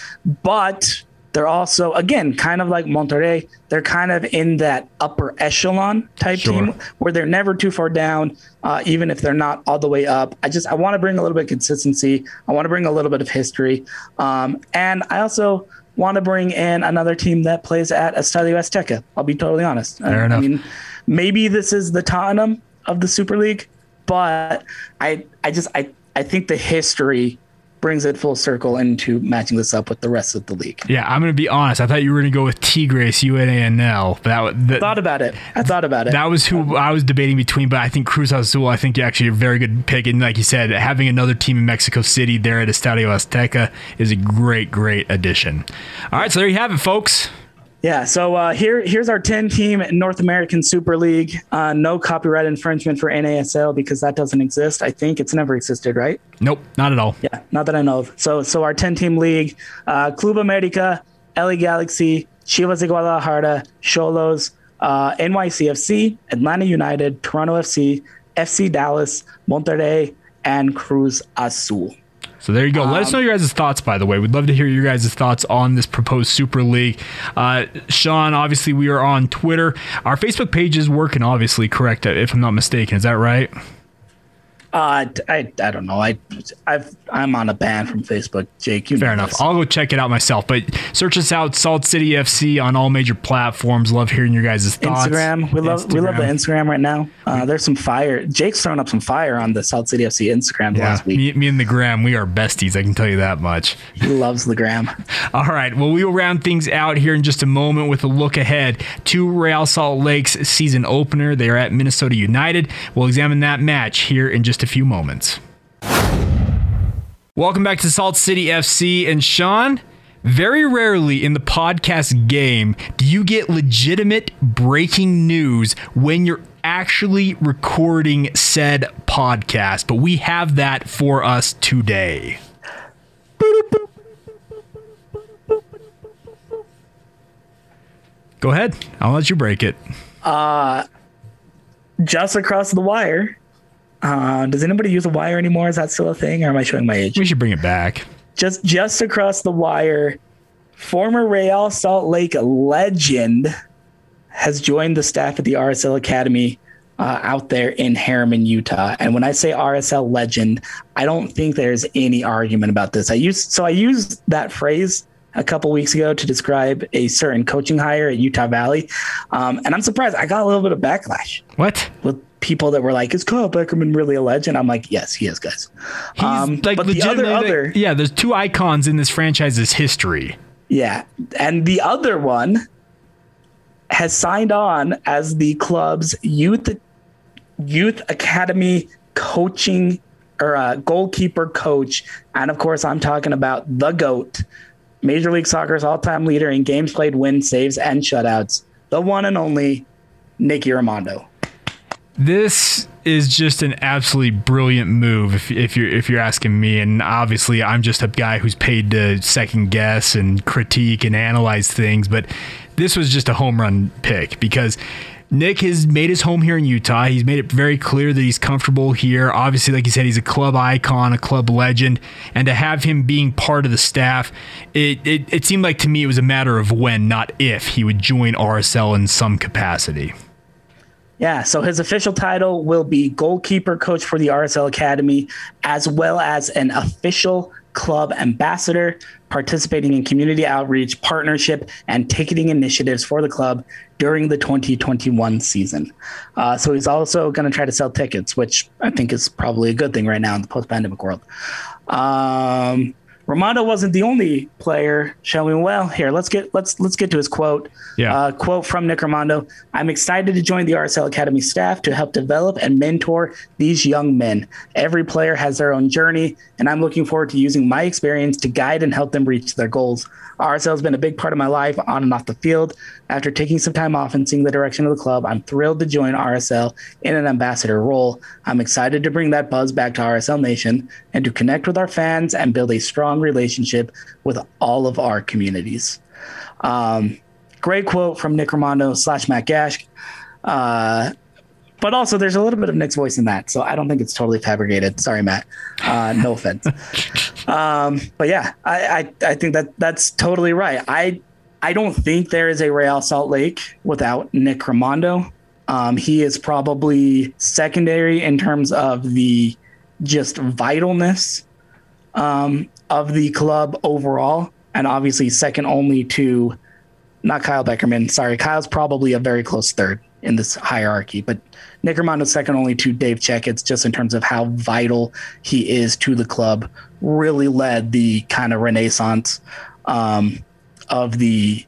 B: but they're also again kind of like Monterrey. They're kind of in that upper echelon type
A: Sure.
B: team where they're never too far down, uh, even if they're not all the way up. I just I want to bring a little bit of consistency. I want to bring a little bit of history, um, and I also want to bring in another team that plays at Estadio Azteca. I'll be totally honest.
A: Fair
B: I,
A: enough.
B: I mean, maybe this is the Tottenham of the Super League, but I I just I I think the history brings it full circle into matching this up with the rest of the league.
A: Yeah, I'm going to be honest. I thought you were going to go with Tigres UANL, but that, that,
B: Thought about it. I thought about it.
A: that was who I was debating between, but I think Cruz Azul, I think you're actually a very good pick. And like you said, having another team in Mexico City there at Estadio Azteca is a great, great addition. All right, so there you have it, folks.
B: Yeah, so uh, here here's our 10 team North American Super League. Uh, no copyright infringement for NASL because that doesn't exist. I think it's never existed, right?
A: Nope, not at all.
B: Yeah, not that I know of. So so our 10 team league, uh, Club America, LA Galaxy, Chivas de Guadalajara, Xolos, uh, NYCFC, Atlanta United, Toronto FC, FC Dallas, Monterrey, and Cruz Azul.
A: So there you go. Let us know your guys' thoughts, by the way. We'd love to hear your guys' thoughts on this proposed Super League. Uh, Sean, obviously, we are on Twitter. Our Facebook page is working, obviously, correct, if I'm not mistaken. Is that right?
B: Uh, I, I don't know. I I've I'm on a ban from Facebook, Jake. You
A: Fair enough. This. I'll go check it out myself. But search us out, Salt City FC on all major platforms. Love hearing your guys' thoughts.
B: Instagram. We love Instagram. we love the Instagram right now. Uh, there's some fire. Jake's throwing up some fire on the Salt City FC Instagram yeah, last week.
A: Me, me and the Gram, we are besties. I can tell you that much.
B: He loves the Gram.
A: all right. Well, we will round things out here in just a moment with a look ahead to Real Salt Lake's season opener. They are at Minnesota United. We'll examine that match here in just a few moments. Welcome back to Salt City FC. And Sean, very rarely in the podcast game do you get legitimate breaking news when you're actually recording said podcast, but we have that for us today. Go ahead. I'll let you break it.
B: Uh, just across the wire, uh, does anybody use a wire anymore? Is that still a thing, or am I showing my age?
A: We should bring it back.
B: Just just across the wire, former Real Salt Lake legend has joined the staff at the RSL Academy uh, out there in Herriman, Utah. And when I say RSL legend, I don't think there's any argument about this. I used so I used that phrase a couple weeks ago to describe a certain coaching hire at Utah Valley, um, and I'm surprised I got a little bit of backlash.
A: What?
B: With people that were like, "Is Kyle Beckerman really a legend?" I'm like, "Yes, he is, guys."
A: He's um, like but the other, other, yeah. There's two icons in this franchise's history.
B: Yeah, and the other one has signed on as the club's youth youth academy coaching or uh, goalkeeper coach, and of course, I'm talking about the goat, Major League Soccer's all-time leader in games played, wins, saves, and shutouts, the one and only Nicky Rimando.
A: This is just an absolutely brilliant move if, if you're if you're asking me and obviously I'm just a guy who's paid to second guess and critique and analyze things but this was just a home run pick because Nick has made his home here in Utah. He's made it very clear that he's comfortable here. Obviously, like you said, he's a club icon, a club legend, and to have him being part of the staff, it, it, it seemed like to me it was a matter of when, not if, he would join RSL in some capacity.
B: Yeah, so his official title will be goalkeeper coach for the RSL Academy, as well as an official club ambassador, participating in community outreach, partnership, and ticketing initiatives for the club during the 2021 season. Uh, so he's also going to try to sell tickets, which I think is probably a good thing right now in the post pandemic world. Um, Rimando wasn't the only player showing well. Here, let's get let's let's get to his quote. Yeah. Uh, quote from Nick Rimando: "I'm excited to join the RSL Academy staff to help develop and mentor these young men. Every player has their own journey, and I'm looking forward to using my experience to guide and help them reach their goals. RSL has been a big part of my life on and off the field. After taking some time off and seeing the direction of the club, I'm thrilled to join RSL in an ambassador role. I'm excited to bring that buzz back to RSL Nation and to connect with our fans and build a strong relationship with all of our communities. Um, great quote from Nick Rimando slash Matt Gash. Uh, but also, there's a little bit of Nick's voice in that, so I don't think it's totally fabricated. Sorry, Matt. Uh, no offense. Um, but yeah, I, I, I think that that's totally right. I I don't think there is a Real Salt Lake without Nick Rimando. Um, he is probably secondary in terms of the just vitalness um, of the club overall, and obviously second only to not Kyle Beckerman. Sorry, Kyle's probably a very close third in this hierarchy, but Nick is second only to Dave Checketts just in terms of how vital he is to the club. Really led the kind of renaissance um, of the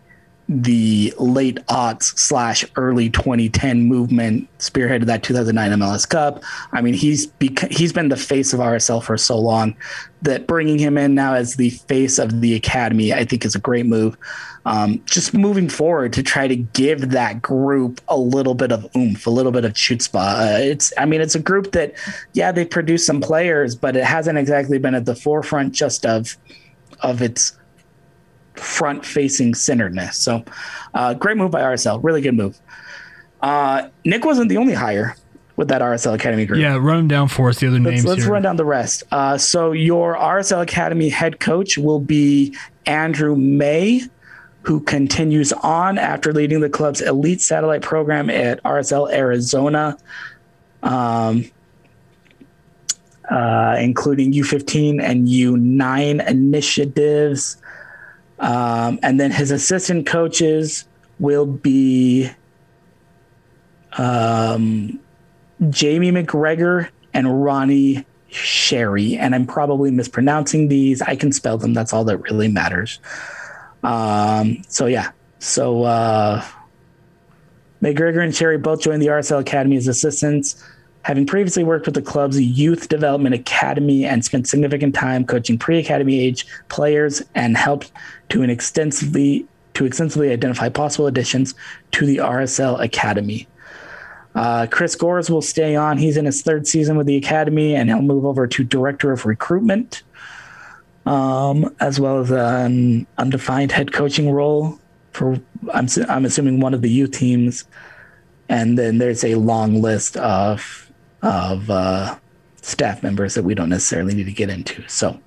B: the late aughts slash early 2010 movement spearheaded that 2009 MLS Cup. I mean, he's he's been the face of RSL for so long that bringing him in now as the face of the academy, I think, is a great move. Um, just moving forward to try to give that group a little bit of oomph, a little bit of chutzpah. Uh, it's, I mean, it's a group that, yeah, they produced some players, but it hasn't exactly been at the forefront just of of its front facing centeredness. So, uh, great move by RSL. Really good move. Uh, Nick wasn't the only hire with that RSL Academy group.
A: Yeah, run them down for us. The other
B: let's,
A: names.
B: Let's
A: here.
B: run down the rest. Uh, so your RSL Academy head coach will be Andrew May, who continues on after leading the club's elite satellite program at RSL Arizona. Um, uh, including U15 and U9 initiatives. Um, and then his assistant coaches will be um, Jamie McGregor and Ronnie Sherry. And I'm probably mispronouncing these. I can spell them. That's all that really matters. Um, so, yeah. So, uh, McGregor and Sherry both joined the RSL Academy as assistants, having previously worked with the club's youth development academy and spent significant time coaching pre-academy age players and helped to an extensively to extensively identify possible additions to the RSL Academy. Uh, Chris Gores will stay on. He's in his third season with the Academy, and he'll move over to Director of Recruitment, um, as well as an undefined head coaching role for, I'm, I'm assuming, one of the youth teams. And then there's a long list of, of uh, staff members that we don't necessarily need to get into. So,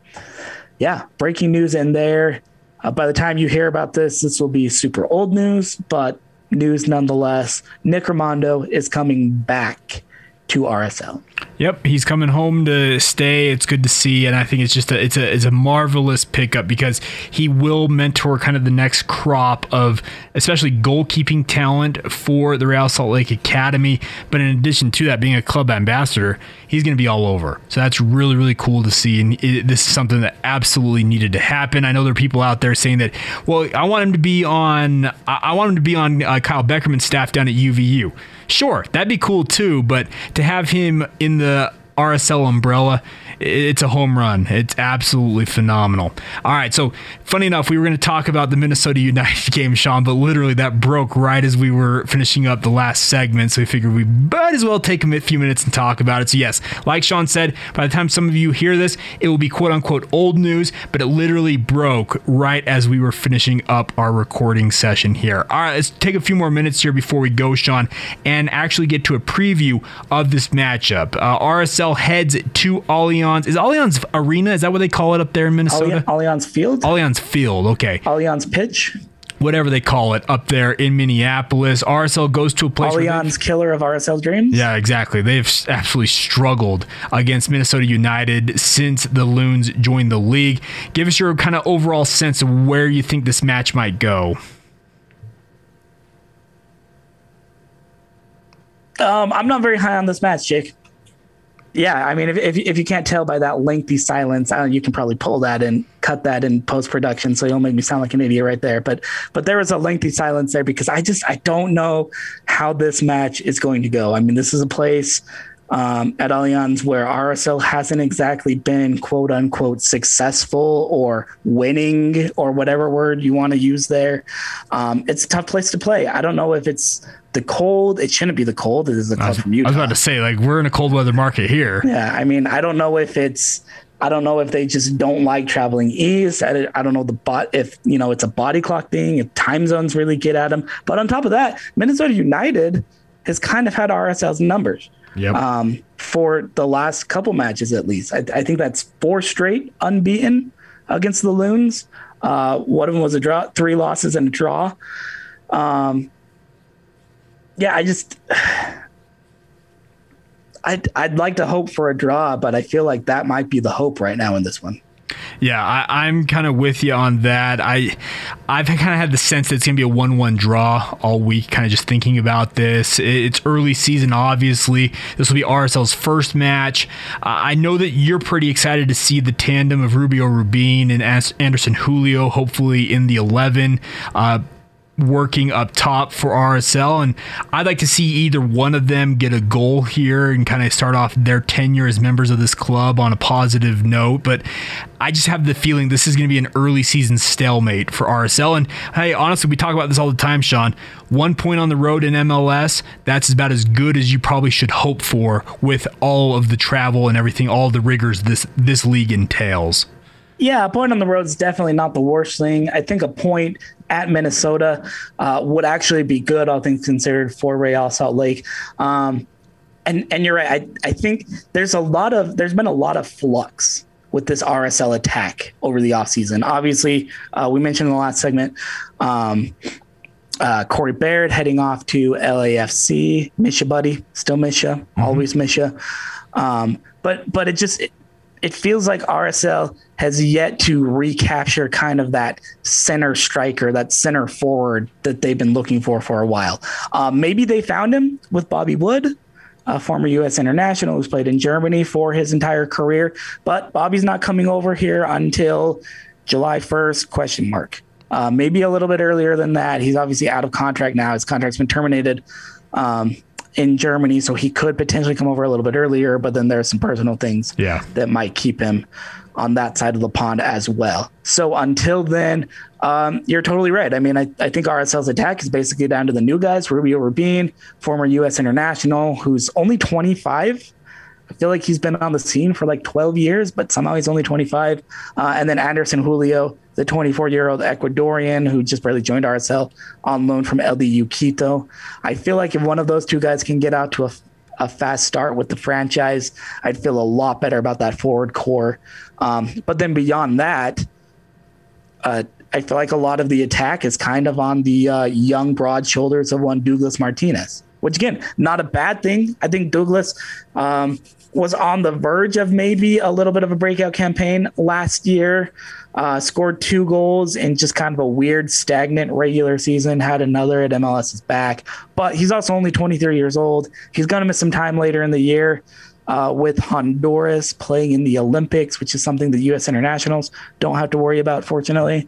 B: yeah, breaking news in there. Uh, by the time you hear about this, this will be super old news, but news nonetheless. Nick Rimando is coming back to RSL.
A: Yep, he's coming home to stay. It's good to see, and I think it's just a it's a it's a marvelous pickup because he will mentor kind of the next crop of especially goalkeeping talent for the Real Salt Lake Academy. But in addition to that, being a club ambassador, he's going to be all over. So that's really really cool to see, and it, this is something that absolutely needed to happen. I know there are people out there saying that, well, I want him to be on I, I want him to be on uh, Kyle Beckerman's staff down at UVU. Sure, that'd be cool too, but to have him in the RSL umbrella, it's a home run. It's absolutely phenomenal. All right, so funny enough, we were going to talk about the Minnesota United game, Sean, but literally that broke right as we were finishing up the last segment. So we figured we might as well take a few minutes and talk about it. So, yes, like Sean said, by the time some of you hear this, it will be quote unquote old news, but it literally broke right as we were finishing up our recording session here. All right, let's take a few more minutes here before we go, Sean, and actually get to a preview of this matchup. Uh, RSL heads to Allianz. Is Allianz Arena? Is that what they call it up there in Minnesota?
B: Allianz Field?
A: Allianz Field, okay.
B: Allianz Pitch?
A: Whatever they call it up there in Minneapolis. RSL goes to a place.
B: Allianz killer of RSL dreams?
A: Yeah, exactly. They've absolutely struggled against Minnesota United since the Loons joined the league. Give us your kind of overall sense of where you think this match might go.
B: Um, I'm not very high on this match, Jake yeah, I mean, if, if, if you can't tell by that lengthy silence, you can probably pull that and cut that in post production, so you'll make me sound like an idiot right there. But but there was a lengthy silence there because I just I don't know how this match is going to go. I mean, this is a place um, at Allianz where RSL hasn't exactly been quote unquote successful or winning or whatever word you want to use there. Um, it's a tough place to play. I don't know if it's the cold. It shouldn't be the cold. It is the cold from Utah.
A: I was about to say, like, we're in a cold weather market here.
B: Yeah. I mean, I don't know if it's, I don't know if they just don't like traveling east. I, I don't know the bot if you know it's a body clock thing, if time zones really get at them. But on top of that, Minnesota United has kind of had RSL's numbers.
A: Yep.
B: Um, for the last couple matches at least. I, I, think that's four straight unbeaten against the Loons. Uh, one of them was a draw, three losses and a draw. Um, yeah, I just I'd I'd like to hope for a draw, but I feel like that might be the hope right now in this one.
A: Yeah, I, am kind of with you on that. I, I've kind of had the sense that it's going to be a one-one draw all week. Kind of just thinking about this. It's early season, obviously. This will be RSL's first match. Uh, I know that you're pretty excited to see the tandem of Rubio Rubin and Anderson Julio, hopefully in the eleven. Uh, working up top for RSL. And I'd like to see either one of them get a goal here and kind of start off their tenure as members of this club on a positive note. But I just have the feeling this is going to be an early season stalemate for RSL. And hey, honestly, we talk about this all the time, Sean. One point on the road in MLS, that's about as good as you probably should hope for with all of the travel and everything, all the rigors this this league entails.
B: Yeah, a point on the road is definitely not the worst thing. I think a point at Minnesota uh, would actually be good, all things considered, for Real Salt Lake. Um, and and you're right. I, I think there's a lot of there's been a lot of flux with this RSL attack over the offseason. Obviously, uh, we mentioned in the last segment, um, uh, Corey Baird heading off to LAFC. Miss you, buddy. Still miss you. Mm-hmm. Always miss you. Um, but but it just it, it feels like RSL has yet to recapture kind of that center striker, that center forward that they've been looking for for a while. Uh, maybe they found him with Bobby Wood, a former U.S. international who's played in Germany for his entire career, but Bobby's not coming over here until July 1st? Question mark. Uh, maybe a little bit earlier than that. He's obviously out of contract now. His contract's been terminated. Um, in Germany, so he could potentially come over a little bit earlier. But then there's some personal things
A: yeah.
B: that might keep him on that side of the pond as well. So until then, um, you're totally right. I mean, I, I think RSL's attack is basically down to the new guys, Rubio Rubin, former U.S. international, who's only 25. I feel like he's been on the scene for like 12 years, but somehow he's only 25. Uh, and then Anderson Julio, the 24 year old Ecuadorian who just barely joined RSL on loan from LDU Quito. I feel like if one of those two guys can get out to a, a fast start with the franchise, I'd feel a lot better about that forward core. Um, but then beyond that, uh, I feel like a lot of the attack is kind of on the uh, young, broad shoulders of one Douglas Martinez which again, not a bad thing. I think Douglas um, was on the verge of maybe a little bit of a breakout campaign last year. Uh, scored two goals in just kind of a weird, stagnant regular season. Had another at MLS's back, but he's also only 23 years old. He's going to miss some time later in the year. Uh, with Honduras playing in the Olympics, which is something the U.S. internationals don't have to worry about, fortunately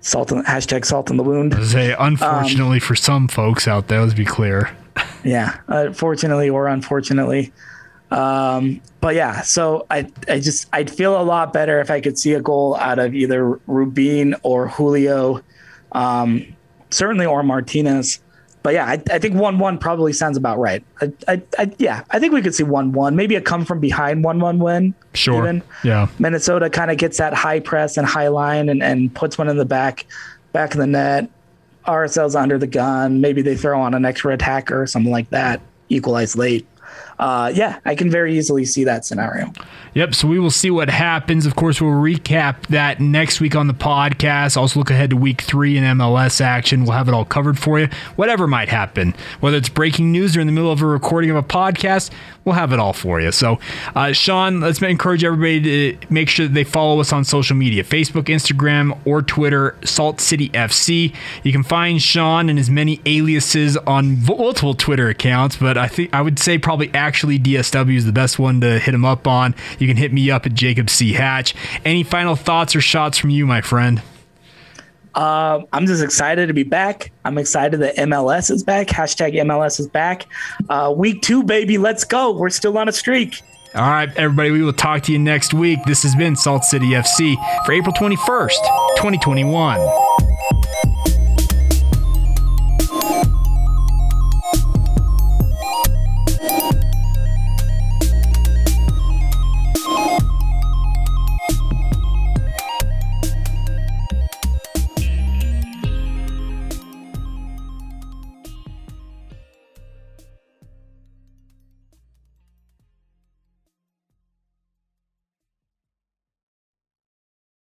B: salt in, hashtag salt in the wound.
A: say unfortunately um, for some folks out there, let's be clear.
B: yeah, uh, fortunately or unfortunately. Um, but yeah, so I I just I'd feel a lot better if I could see a goal out of either Rubin or Julio, um, certainly or Martinez but yeah, I, I think one one probably sounds about right. I, I, I, yeah, I think we could see one one, maybe a come from behind one one win.
A: Sure. Even. Yeah.
B: Minnesota kind of gets that high press and high line and, and puts one in the back, back of the net. RSL's under the gun. Maybe they throw on an extra attacker or something like that. Equalize late uh, yeah, I can very easily see that scenario.
A: Yep. So we will see what happens. Of course, we'll recap that next week on the podcast. Also, look ahead to week three in MLS action. We'll have it all covered for you. Whatever might happen, whether it's breaking news or in the middle of a recording of a podcast, we'll have it all for you. So, uh, Sean, let's encourage everybody to make sure that they follow us on social media Facebook, Instagram, or Twitter, Salt City FC. You can find Sean and his many aliases on multiple Twitter accounts, but I think I would say probably actually DSW is the best one to hit him up on. You can hit me up at Jacob C. Hatch. Any final thoughts or shots from you, my friend?
B: Uh, I'm just excited to be back. I'm excited that MLS is back. Hashtag MLS is back. Uh, week two, baby. Let's go. We're still on a streak.
A: All right, everybody. We will talk to you next week. This has been Salt City FC for April 21st, 2021.